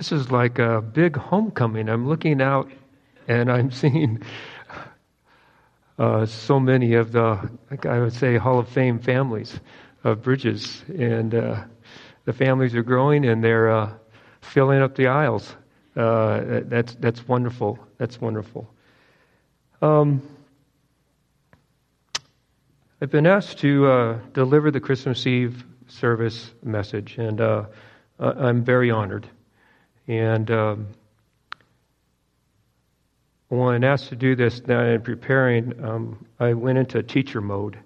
this is like a big homecoming. I'm looking out and I'm seeing uh, so many of the, I would say, Hall of Fame families of Bridges. And uh, the families are growing and they're uh, filling up the aisles. Uh, that's, that's wonderful. That's wonderful. Um, I've been asked to uh, deliver the Christmas Eve service message, and uh, I'm very honored. And um, when asked to do this, now in preparing, um, I went into teacher mode.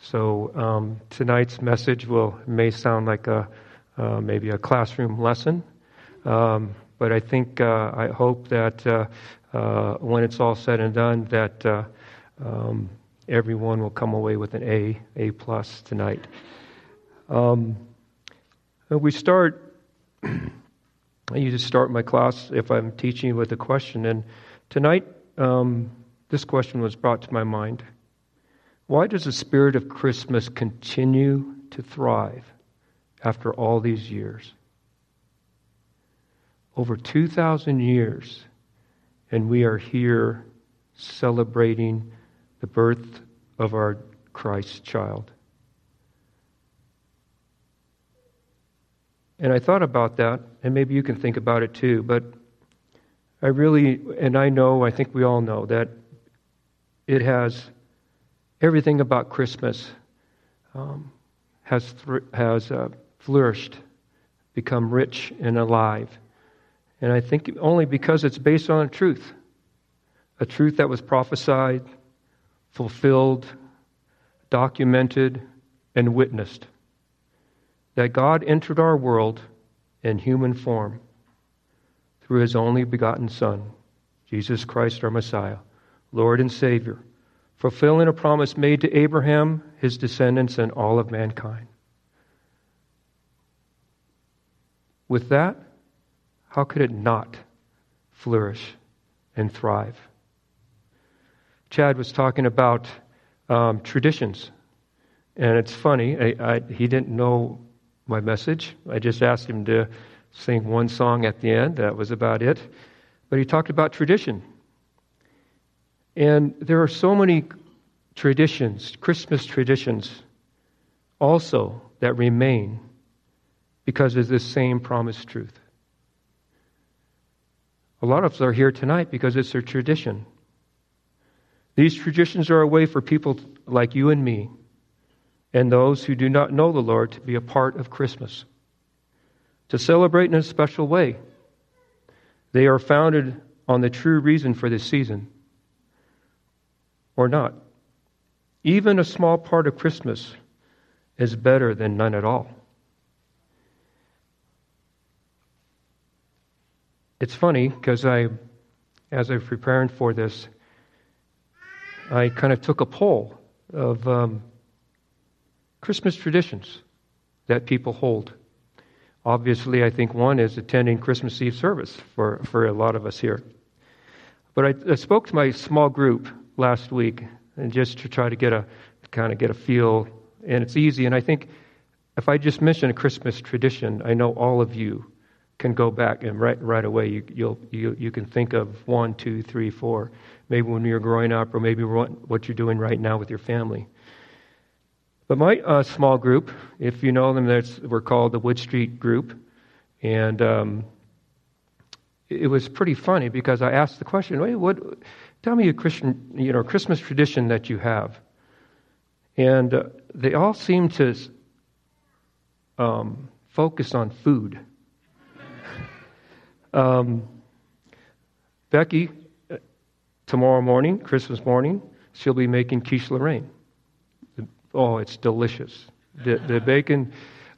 So um, tonight's message will may sound like a uh, maybe a classroom lesson, um, but I think uh, I hope that uh, uh when it's all said and done, that uh, um, everyone will come away with an A, A plus tonight. Um, we start. I usually start my class if I'm teaching with a question, and tonight um, this question was brought to my mind. Why does the spirit of Christmas continue to thrive after all these years? Over 2,000 years, and we are here celebrating the birth of our Christ child. And I thought about that, and maybe you can think about it too, but I really, and I know, I think we all know, that it has everything about Christmas um, has, th- has uh, flourished, become rich and alive. And I think only because it's based on a truth a truth that was prophesied, fulfilled, documented, and witnessed. That God entered our world in human form through his only begotten Son, Jesus Christ our Messiah, Lord and Savior fulfilling a promise made to Abraham, his descendants, and all of mankind. With that, how could it not flourish and thrive? Chad was talking about um, traditions, and it's funny. I, I, he didn't know my message. I just asked him to sing one song at the end. That was about it. But he talked about tradition. And there are so many traditions, Christmas traditions, also that remain because of this same promised truth. A lot of us are here tonight because it's a tradition. These traditions are a way for people like you and me and those who do not know the Lord to be a part of Christmas, to celebrate in a special way. They are founded on the true reason for this season or not. Even a small part of Christmas is better than none at all. It's funny because I, as I was preparing for this, I kind of took a poll of um, Christmas traditions that people hold. Obviously, I think one is attending Christmas Eve service for, for a lot of us here. But I, I spoke to my small group last week, and just to try to get a kind of get a feel. And it's easy. And I think if I just mention a Christmas tradition, I know all of you can go back and right right away you you'll, you you can think of one, two, three, four. Maybe when you're growing up, or maybe what you're doing right now with your family. But my uh, small group, if you know them, we're called the Wood Street Group, and um, it was pretty funny because I asked the question, "Wait, what? Tell me a Christian, you know, Christmas tradition that you have. And uh, they all seemed to um, focus on food. um, Becky, uh, tomorrow morning, Christmas morning, she'll be making quiche Lorraine. Oh, it's delicious. The, the bacon,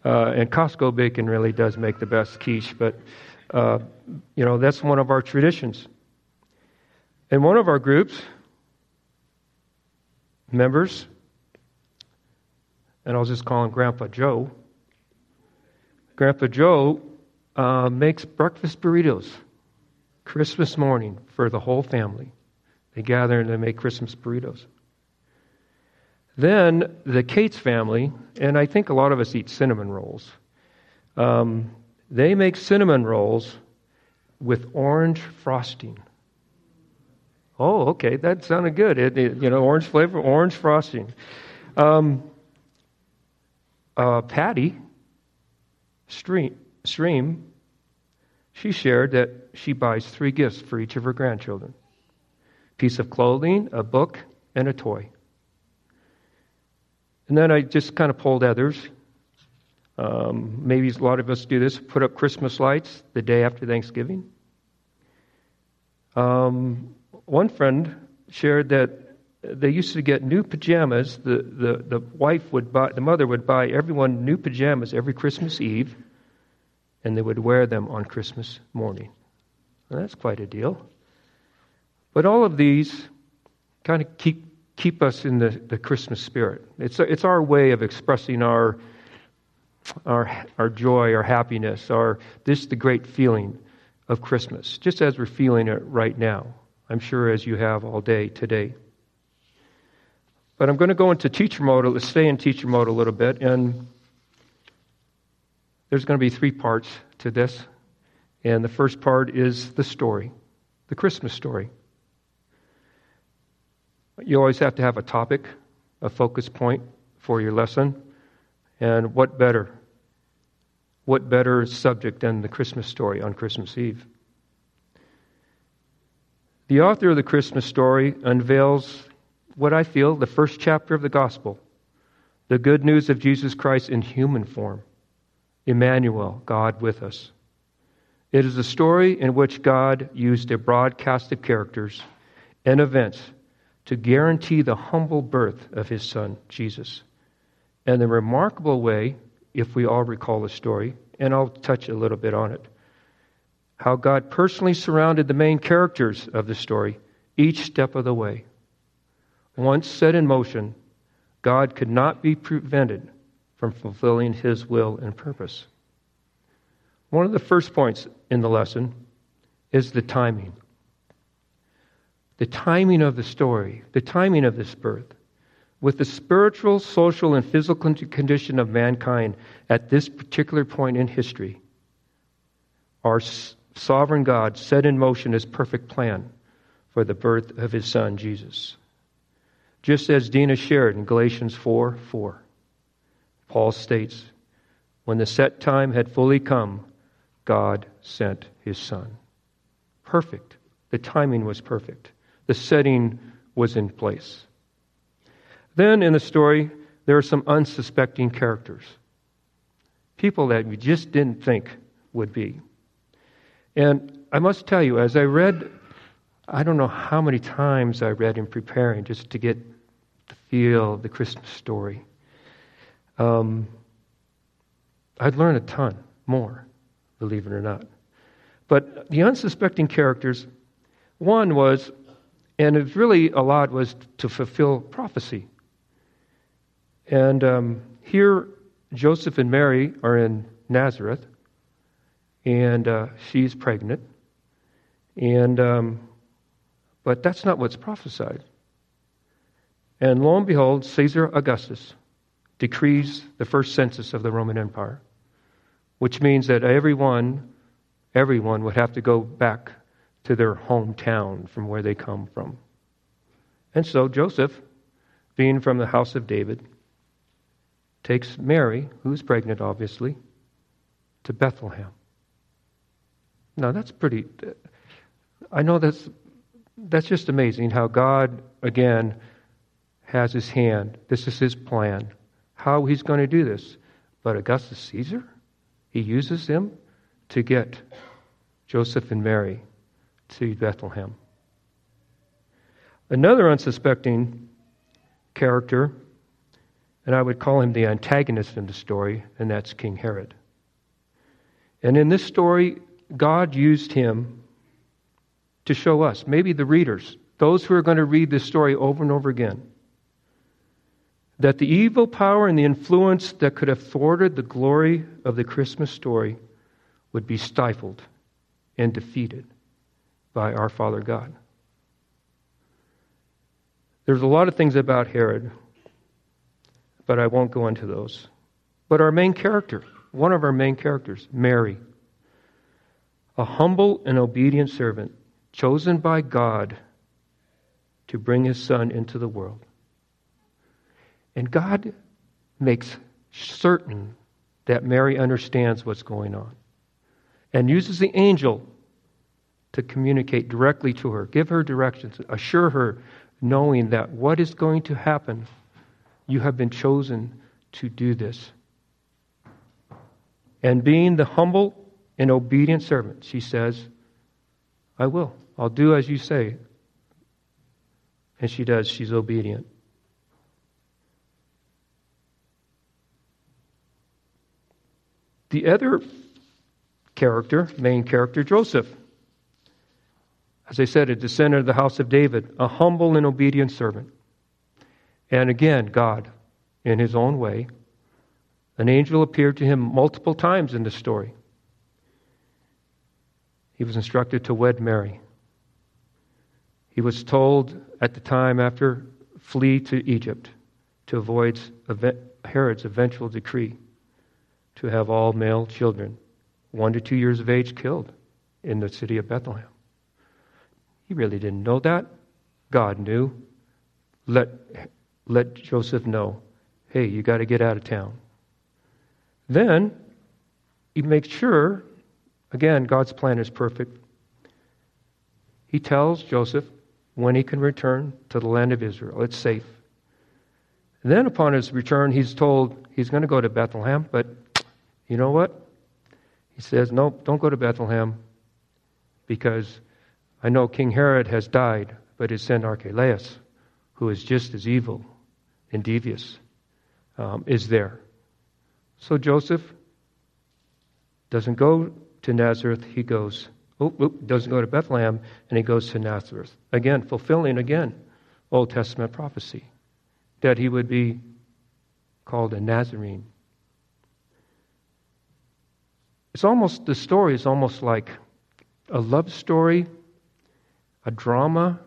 uh, and Costco bacon really does make the best quiche, but, uh, you know, that's one of our traditions. In one of our groups, members, and I'll just call him Grandpa Joe, Grandpa Joe uh, makes breakfast burritos Christmas morning for the whole family. They gather and they make Christmas burritos. Then the Cates family, and I think a lot of us eat cinnamon rolls, um, they make cinnamon rolls with orange frosting. Oh, okay, that sounded good. It, it, you know, orange flavor, orange frosting. Um, uh, Patty Stream, Stream, she shared that she buys three gifts for each of her grandchildren: piece of clothing, a book, and a toy. And then I just kind of pulled others. Um, maybe a lot of us do this put up Christmas lights the day after Thanksgiving. Um, one friend shared that they used to get new pajamas. The, the, the wife would buy, the mother would buy everyone new pajamas every Christmas Eve, and they would wear them on Christmas morning. That's quite a deal. But all of these kind of keep, keep us in the, the Christmas spirit. It's, it's our way of expressing our, our, our joy, our happiness, our, this the great feeling of Christmas, just as we're feeling it right now. I'm sure as you have all day today. But I'm going to go into teacher mode. Let's stay in teacher mode a little bit. And there's going to be three parts to this. And the first part is the story, the Christmas story. You always have to have a topic, a focus point for your lesson. And what better? What better subject than the Christmas story on Christmas Eve? The author of the Christmas story unveils what I feel the first chapter of the gospel the good news of Jesus Christ in human form. Emmanuel, God with us. It is a story in which God used a broad cast of characters and events to guarantee the humble birth of his son, Jesus. And the remarkable way, if we all recall the story, and I'll touch a little bit on it, how God personally surrounded the main characters of the story each step of the way. Once set in motion, God could not be prevented from fulfilling his will and purpose. One of the first points in the lesson is the timing. The timing of the story, the timing of this birth. With the spiritual, social, and physical condition of mankind at this particular point in history, our sovereign God set in motion his perfect plan for the birth of his son, Jesus. Just as Dina shared in Galatians 4 4, Paul states, When the set time had fully come, God sent his son. Perfect. The timing was perfect, the setting was in place. Then in the story, there are some unsuspecting characters, people that we just didn't think would be. And I must tell you, as I read, I don't know how many times I read in preparing just to get the feel of the Christmas story. Um, I'd learn a ton more, believe it or not. But the unsuspecting characters, one was, and it really a lot, was to fulfill prophecy. And um, here, Joseph and Mary are in Nazareth and uh, she's pregnant. And um, but that's not what's prophesied. And lo and behold, Caesar Augustus decrees the first census of the Roman Empire, which means that everyone, everyone would have to go back to their hometown from where they come from. And so Joseph, being from the house of David, takes Mary, who's pregnant obviously, to Bethlehem. Now, that's pretty. I know that's, that's just amazing how God, again, has his hand. This is his plan. How he's going to do this. But Augustus Caesar, he uses him to get Joseph and Mary to Bethlehem. Another unsuspecting character, and I would call him the antagonist in the story, and that's King Herod. And in this story, God used him to show us, maybe the readers, those who are going to read this story over and over again, that the evil power and the influence that could have thwarted the glory of the Christmas story would be stifled and defeated by our Father God. There's a lot of things about Herod, but I won't go into those. But our main character, one of our main characters, Mary, a humble and obedient servant, chosen by God to bring his son into the world. And God makes certain that Mary understands what's going on and uses the angel to communicate directly to her, give her directions, assure her, knowing that what is going to happen, you have been chosen to do this. And being the humble and obedient servant, she says, I will. I'll do as you say. And she does. She's obedient. The other character, main character, Joseph. As I said, a descendant of the house of David, a humble and obedient servant. And again, God, in his own way, an angel appeared to him multiple times in the story. He was instructed to wed Mary. He was told at the time after, flee to Egypt to avoid Herod's eventual decree to have all male children, one to two years of age, killed in the city of Bethlehem. He really didn't know that. God knew. Let, let Joseph know hey, you got to get out of town. Then he makes sure, again, God's plan is perfect. He tells Joseph when he can return to the land of Israel. It's safe. Then upon his return, he's told he's going to go to Bethlehem, but you know what? He says, No, don't go to Bethlehem because I know King Herod has died, but his son Archelaus, who is just as evil and devious, um, is there. So Joseph doesn't go to Nazareth, he goes, oh, oh, doesn't go to Bethlehem, and he goes to Nazareth. Again, fulfilling again Old Testament prophecy that he would be called a Nazarene. It's almost, the story is almost like a love story, a drama,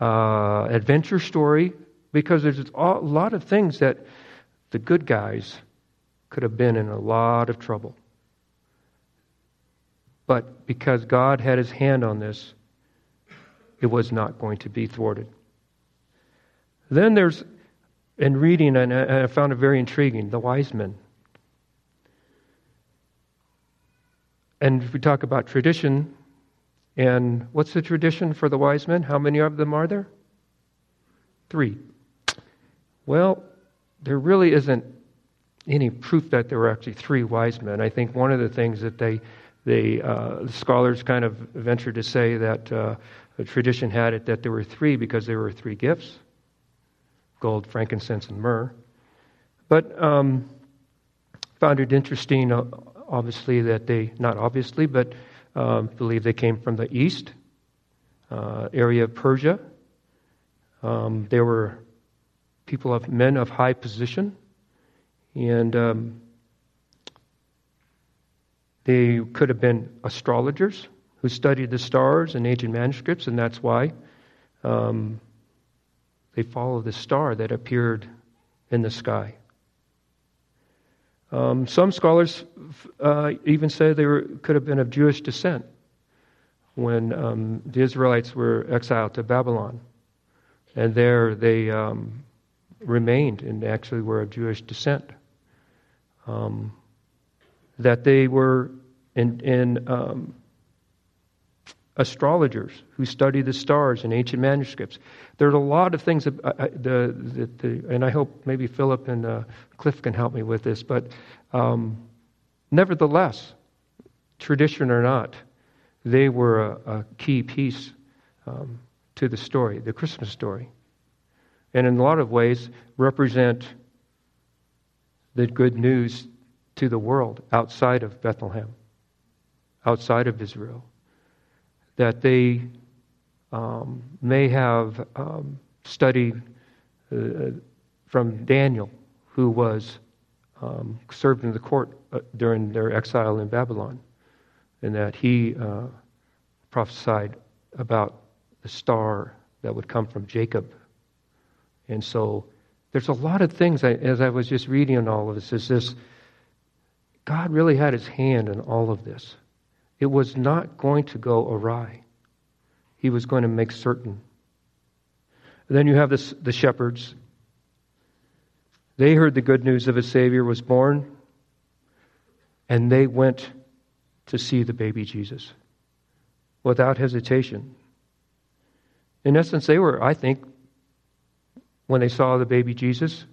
uh, adventure story, because there's a lot of things that the good guys could have been in a lot of trouble. But because God had his hand on this, it was not going to be thwarted. Then there's, in reading, and I found it very intriguing, the wise men. And if we talk about tradition, and what's the tradition for the wise men? How many of them are there? Three. Well, there really isn't any proof that there were actually three wise men. I think one of the things that they, they uh, the scholars kind of ventured to say that uh, the tradition had it that there were three because there were three gifts gold, frankincense, and myrrh. But um, found it interesting. Uh, obviously that they, not obviously, but um, believe they came from the east uh, area of Persia. Um, they were people of men of high position, and um, they could have been astrologers who studied the stars and ancient manuscripts, and that's why um, they follow the star that appeared in the sky. Um, some scholars uh, even say they were, could have been of Jewish descent when um, the Israelites were exiled to Babylon. And there they um, remained and actually were of Jewish descent. Um, that they were in, in um, astrologers who study the stars in ancient manuscripts. There's a lot of things that, uh, uh the, the, the, and I hope maybe Philip and uh, Cliff can help me with this, but um, nevertheless, tradition or not, they were a, a key piece um, to the story, the Christmas story. And in a lot of ways, represent the good news to the world outside of Bethlehem, outside of Israel that they um, may have um, studied uh, from Daniel, who was um, served in the court uh, during their exile in Babylon, and that he uh, prophesied about the star that would come from Jacob. And so there's a lot of things, I, as I was just reading on all of this, is this God really had his hand in all of this. It was not going to go awry. He was going to make certain. then you have this, the shepherds. They heard the good news of a Savior was born, and they went to see the baby Jesus without hesitation. In essence, they were, I think, when they saw the baby Jesus,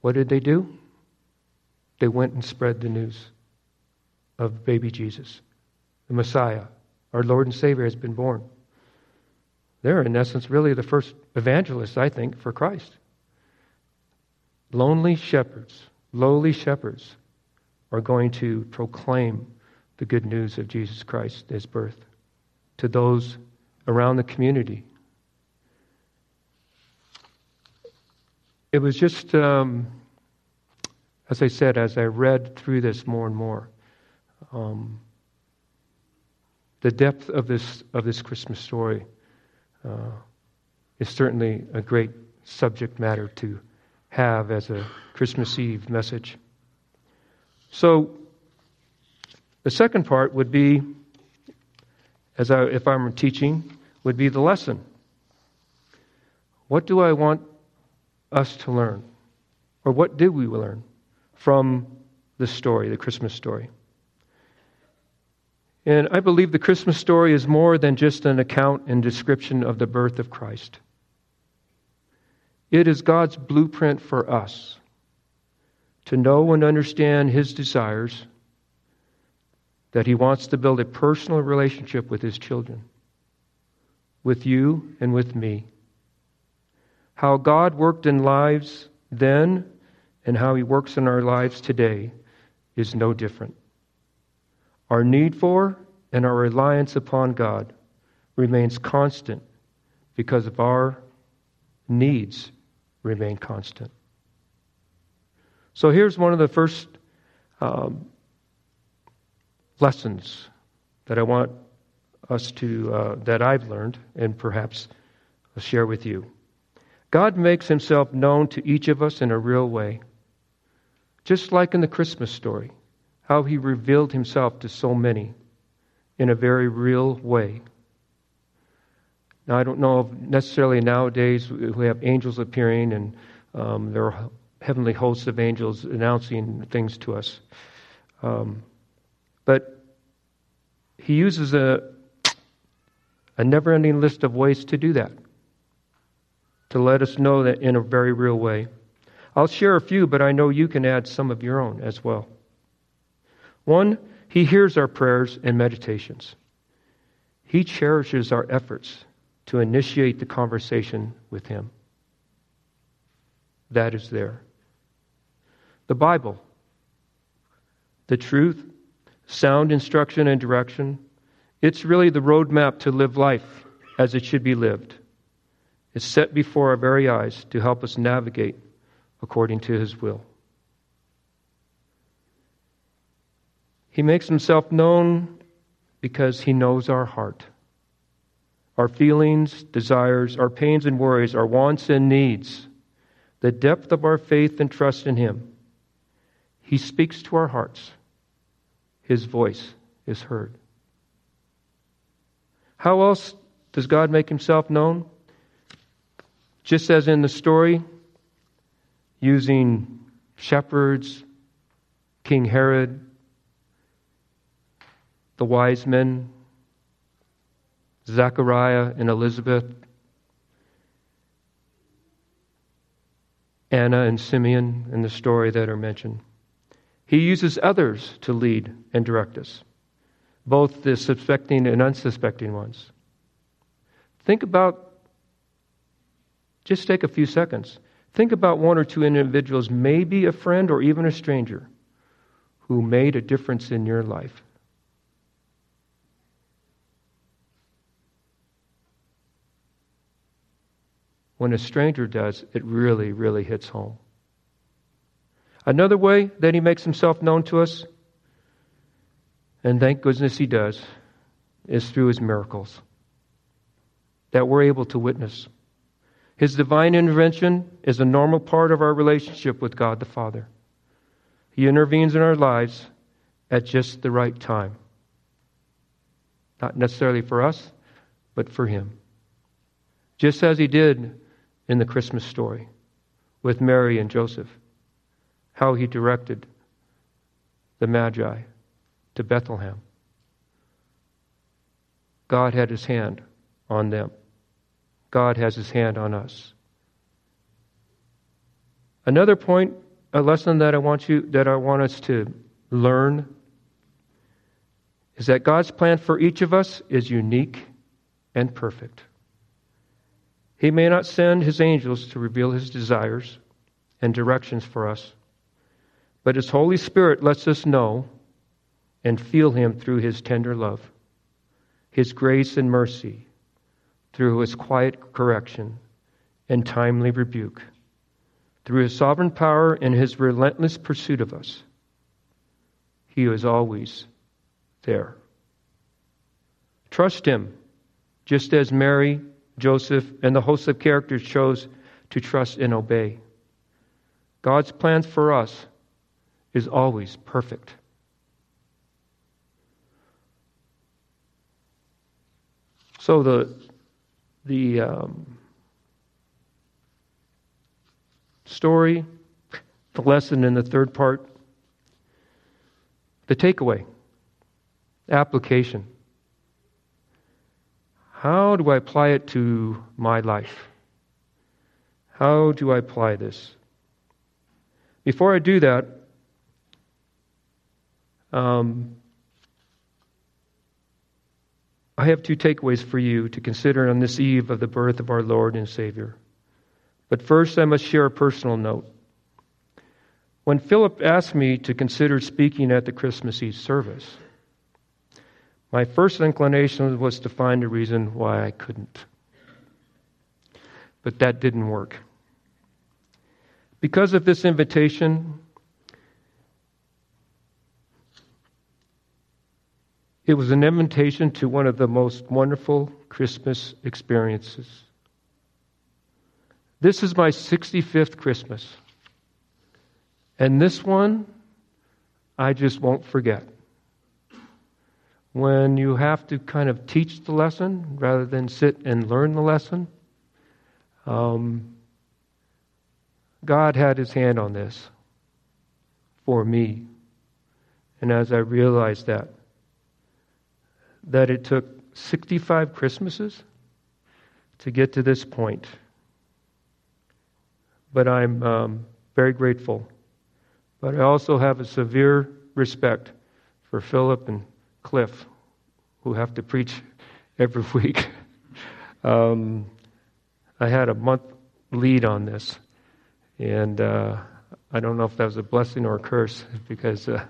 what did they do? They went and spread the news of baby Jesus, the Messiah, our Lord and Savior, has been born. They're, in essence, really the first evangelists, I think, for Christ. Lonely shepherds, lowly shepherds, are going to proclaim the good news of Jesus Christ, his birth, to those around the community. It was just, um, as I said, as I read through this more and more, um, the depth of this of this Christmas story uh, is certainly a great subject matter to have as a Christmas Eve message. So, the second part would be, as I, if I'm teaching, would be the lesson. What do I want us to learn? Or what did we learn from the story, the Christmas story? And I believe the Christmas story is more than just an account and description of the birth of Christ. It is God's blueprint for us to know and understand His desires, that He wants to build a personal relationship with His children, with you and with me. How God worked in lives then and how He works in our lives today is no different. Our need for and our reliance upon God remains constant because of our needs remain constant. So here's one of the first um, lessons that I want us to, uh, that I've learned and perhaps I'll share with you. God makes himself known to each of us in a real way. Just like in the Christmas story, how he revealed himself to so many in a very real way. Now, I don't know if necessarily nowadays we have angels appearing and um, there are heavenly hosts of angels announcing things to us. Um, but he uses a, a never ending list of ways to do that, to let us know that in a very real way. I'll share a few, but I know you can add some of your own as well. One, he hears our prayers and meditations. He cherishes our efforts to initiate the conversation with him. That is there. The Bible, the truth, sound instruction and direction, it's really the roadmap to live life as it should be lived. It's set before our very eyes to help us navigate according to his will. He makes himself known because he knows our heart, our feelings, desires, our pains and worries, our wants and needs, the depth of our faith and trust in him. He speaks to our hearts. His voice is heard. How else does God make himself known? Just as in the story, using shepherds, King Herod, the wise men, Zechariah and Elizabeth, Anna and Simeon in the story that are mentioned. He uses others to lead and direct us, both the suspecting and unsuspecting ones. Think about, just take a few seconds. Think about one or two individuals, maybe a friend or even a stranger, who made a difference in your life. When a stranger does, it really, really hits home. Another way that he makes himself known to us, and thank goodness he does, is through his miracles that we're able to witness. His divine intervention is a normal part of our relationship with God the Father. He intervenes in our lives at just the right time. not necessarily for us, but for Him. Just as He did in the Christmas story with Mary and Joseph, how He directed the Magi to Bethlehem. God had His hand on them. God has His hand on us. Another point, a lesson that I want you that I want us to learn is that God's plan for each of us is unique and perfect. He may not send his angels to reveal his desires and directions for us, but his Holy Spirit lets us know and feel him through his tender love, his grace and mercy, through his quiet correction and timely rebuke, through his sovereign power and his relentless pursuit of us. He is always there. Trust Him, just as Mary, Joseph, and the host of characters chose to trust and obey. God's plan for us is always perfect. So the the um, story, the lesson in the third part, the takeaway. Application. How do I apply it to my life? How do I apply this? Before I do that, um, I have two takeaways for you to consider on this eve of the birth of our Lord and Savior. But first, I must share a personal note. When Philip asked me to consider speaking at the Christmas Eve service, my first inclination was to find a reason why I couldn't. But that didn't work. Because of this invitation, it was an invitation to one of the most wonderful Christmas experiences. This is my 65th Christmas. And this one, I just won't forget when you have to kind of teach the lesson rather than sit and learn the lesson. Um, God had his hand on this for me. And as I realized that, that it took 65 Christmases to get to this point. But I'm um, very grateful. But I also have a severe respect for Philip and Cliff, who have to preach every week. Um, I had a month lead on this, and uh, I don't know if that was a blessing or a curse because uh,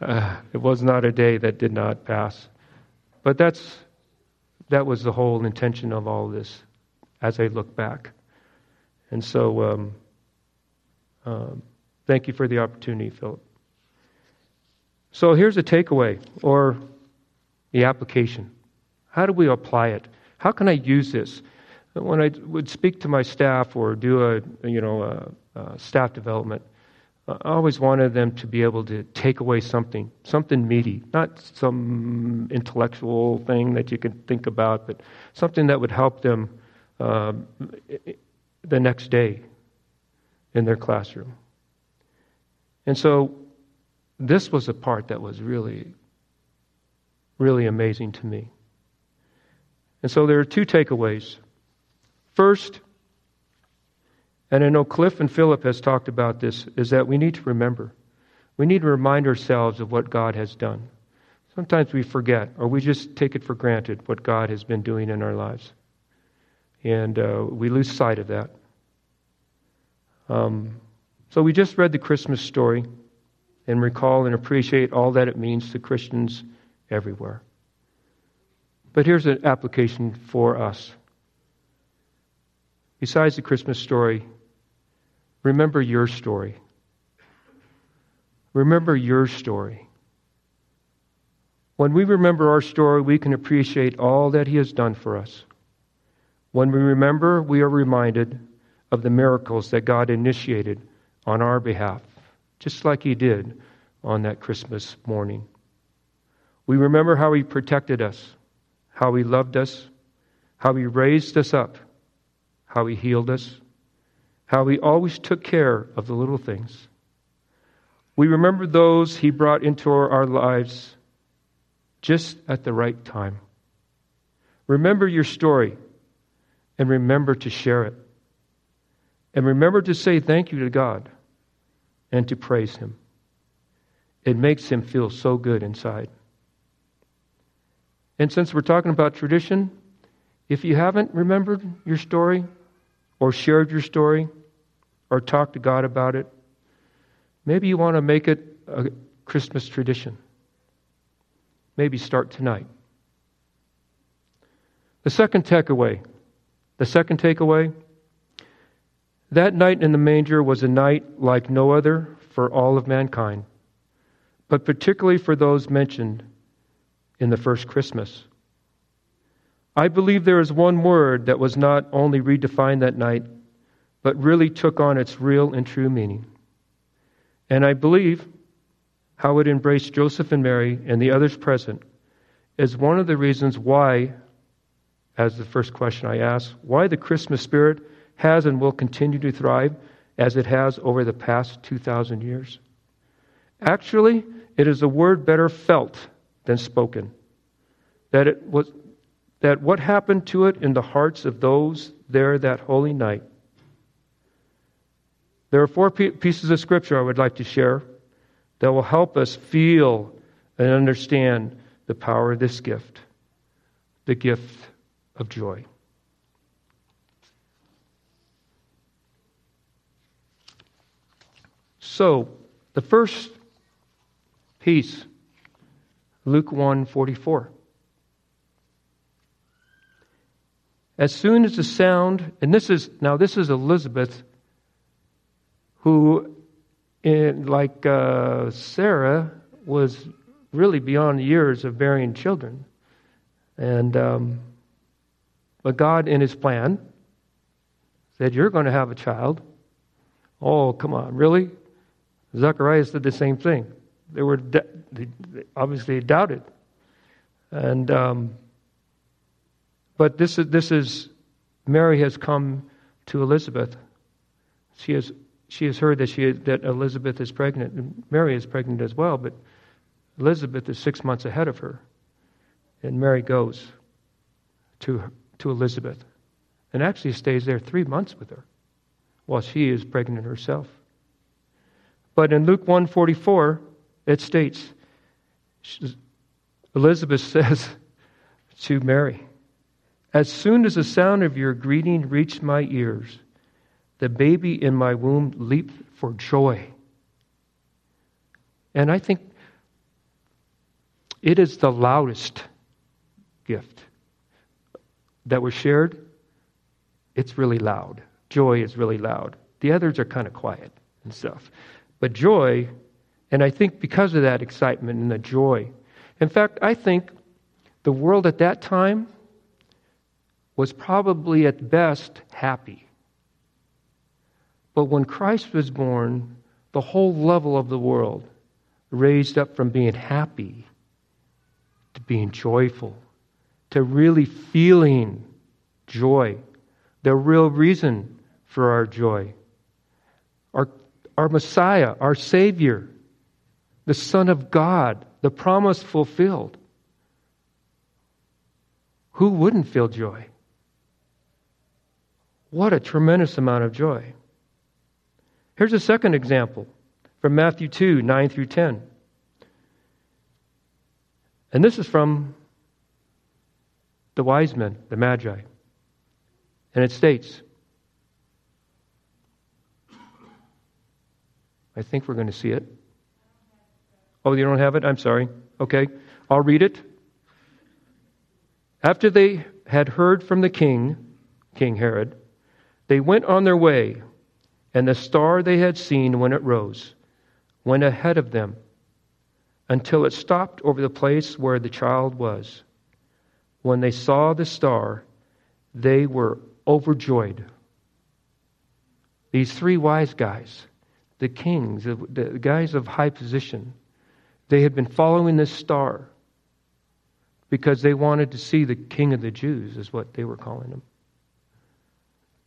uh, it was not a day that did not pass. But that's that was the whole intention of all this, as I look back. And so, um, um, thank you for the opportunity, Philip. So here's a takeaway or the application. How do we apply it? How can I use this? When I would speak to my staff or do a you know a, a staff development, I always wanted them to be able to take away something, something meaty, not some intellectual thing that you can think about, but something that would help them uh, the next day in their classroom. And so this was a part that was really, really amazing to me. And so there are two takeaways. First, and I know Cliff and Philip has talked about this, is that we need to remember. We need to remind ourselves of what God has done. Sometimes we forget, or we just take it for granted what God has been doing in our lives. And uh, we lose sight of that. Um, so we just read the Christmas story and recall and appreciate all that it means to Christians everywhere. But here's an application for us. Besides the Christmas story, remember your story. Remember your story. When we remember our story, we can appreciate all that He has done for us. When we remember, we are reminded of the miracles that God initiated on our behalf just like He did on that Christmas morning. We remember how He protected us how He loved us, how He raised us up, how He healed us, how He always took care of the little things. We remember those He brought into our lives just at the right time. Remember your story and remember to share it. And remember to say thank you to God and to praise Him. It makes Him feel so good inside. And since we're talking about tradition, if you haven't remembered your story or shared your story or talked to God about it, maybe you want to make it a Christmas tradition. Maybe start tonight. The second takeaway, the second takeaway, that night in the manger was a night like no other for all of mankind, but particularly for those mentioned in the first Christmas. I believe there is one word that was not only redefined that night, but really took on its real and true meaning. And I believe how it embraced Joseph and Mary and the others present is one of the reasons why, as the first question I asked, why the Christmas spirit has and will continue to thrive as it has over the past 2,000 years. Actually, it is a word better felt than spoken. That it was that what happened to it in the hearts of those there that holy night. There are four pieces of scripture I would like to share that will help us feel and understand the power of this gift, the gift of joy. So, the first piece Luke 1:44. As soon as the sound, and this is now this is Elizabeth, who, in, like uh, Sarah, was really beyond years of bearing children, and um, but God, in His plan, said, "You're going to have a child." Oh, come on, really? Zacharias did the same thing. They were they obviously doubted, and um, but this is this is Mary has come to Elizabeth. She has she has heard that she that Elizabeth is pregnant. Mary is pregnant as well, but Elizabeth is six months ahead of her, and Mary goes to to Elizabeth, and actually stays there three months with her, while she is pregnant herself. But in Luke 144, it states, Elizabeth says to Mary, As soon as the sound of your greeting reached my ears, the baby in my womb leaped for joy. And I think it is the loudest gift that was shared. It's really loud. Joy is really loud. The others are kind of quiet and stuff. But joy and I think because of that excitement and the joy, in fact, I think the world at that time was probably at best happy. But when Christ was born, the whole level of the world raised up from being happy to being joyful, to really feeling joy, the real reason for our joy. Our, our Messiah, our Savior, the Son of God, the promise fulfilled. Who wouldn't feel joy? What a tremendous amount of joy. Here's a second example from Matthew 2 9 through 10. And this is from the wise men, the Magi. And it states, I think we're going to see it. Oh, you don't have it? I'm sorry. Okay, I'll read it. After they had heard from the king, King Herod, they went on their way, and the star they had seen when it rose went ahead of them until it stopped over the place where the child was. When they saw the star, they were overjoyed. These three wise guys, the kings, the guys of high position, they had been following this star because they wanted to see the King of the Jews, is what they were calling him.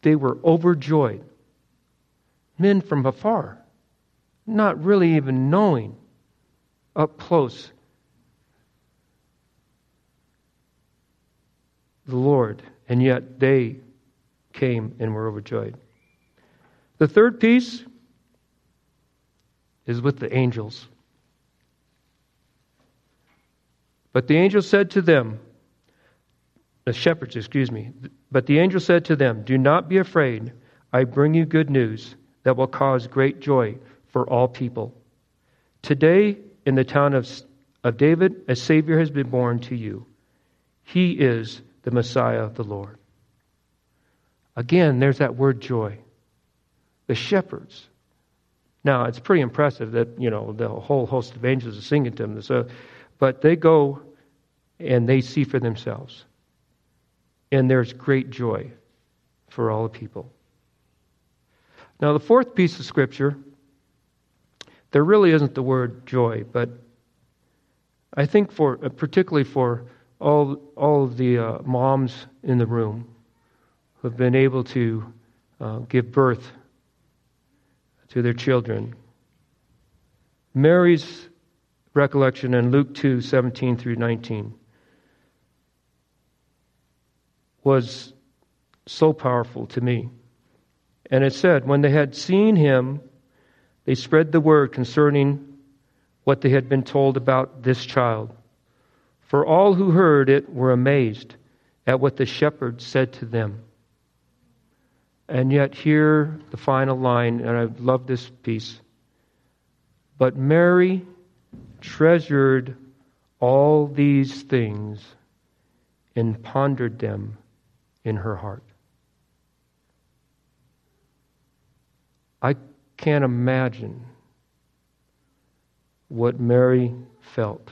They were overjoyed. Men from afar, not really even knowing up close the Lord, and yet they came and were overjoyed. The third piece is with the angels. But the angel said to them, the shepherds, excuse me, but the angel said to them, Do not be afraid. I bring you good news that will cause great joy for all people. Today, in the town of, of David, a Savior has been born to you. He is the Messiah, of the Lord. Again, there's that word joy. The shepherds. Now, it's pretty impressive that, you know, the whole host of angels are singing to them. So, but they go and they see for themselves. And there's great joy for all the people. Now, the fourth piece of scripture, there really isn't the word joy, but I think for particularly for all all of the uh, moms in the room who have been able to uh, give birth to their children. Mary's recollection in Luke 2 17 through 19 was so powerful to me. And it said, When they had seen him, they spread the word concerning what they had been told about this child. For all who heard it were amazed at what the shepherds said to them. And yet, here, the final line, and I love this piece. But Mary treasured all these things and pondered them in her heart. I can't imagine what Mary felt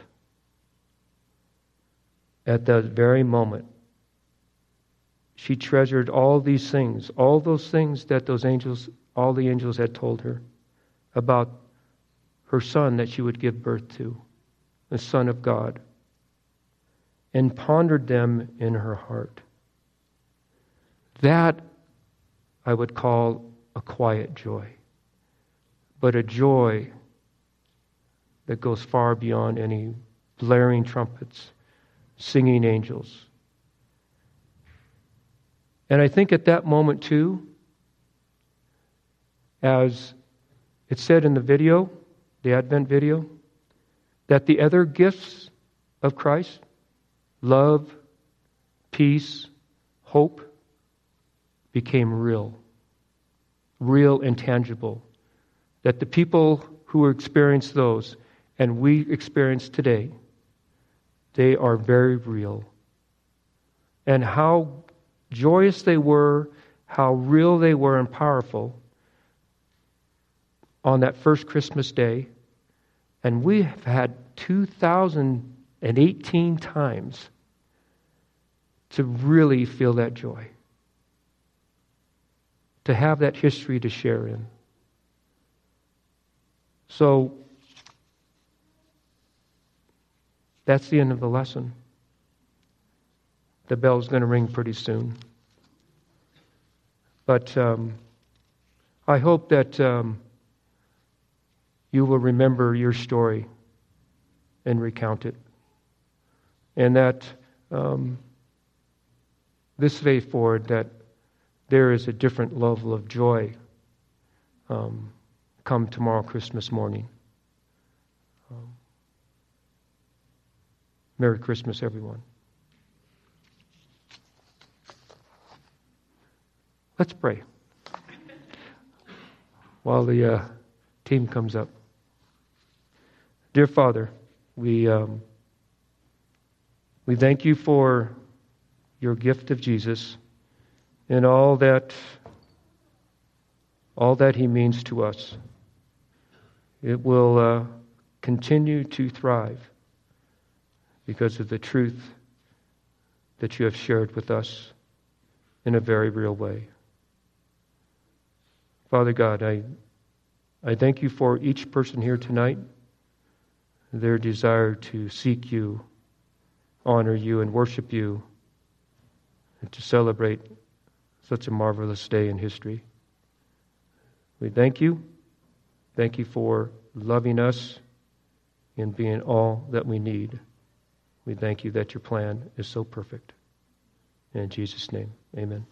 at that very moment. She treasured all these things, all those things that those angels, all the angels had told her about her son that she would give birth to, the Son of God, and pondered them in her heart. That I would call a quiet joy, but a joy that goes far beyond any blaring trumpets, singing angels. And I think at that moment, too, as it said in the video, the Advent video, that the other gifts of Christ love, peace, hope became real, real and tangible. That the people who experienced those and we experience today, they are very real. And how joyous they were, how real they were and powerful on that first Christmas day. And we have had 2,018 times to really feel that joy to have that history to share in. So that's the end of the lesson. The bell's going to ring pretty soon. But um, I hope that um, you will remember your story and recount it. And that um, this day forward, that there is a different level of joy um, come tomorrow, Christmas morning. Um, Merry Christmas, everyone. Let's pray while the uh, team comes up. Dear Father, we, um, we thank you for your gift of Jesus and all that all that he means to us. It will uh, continue to thrive because of the truth that you have shared with us in a very real way. Father God, I, I thank you for each person here tonight, their desire to seek you honor you and worship you and to celebrate such a marvelous day in history. We thank you. Thank you for loving us and being all that we need. We thank you that your plan is so perfect. In Jesus' name, amen.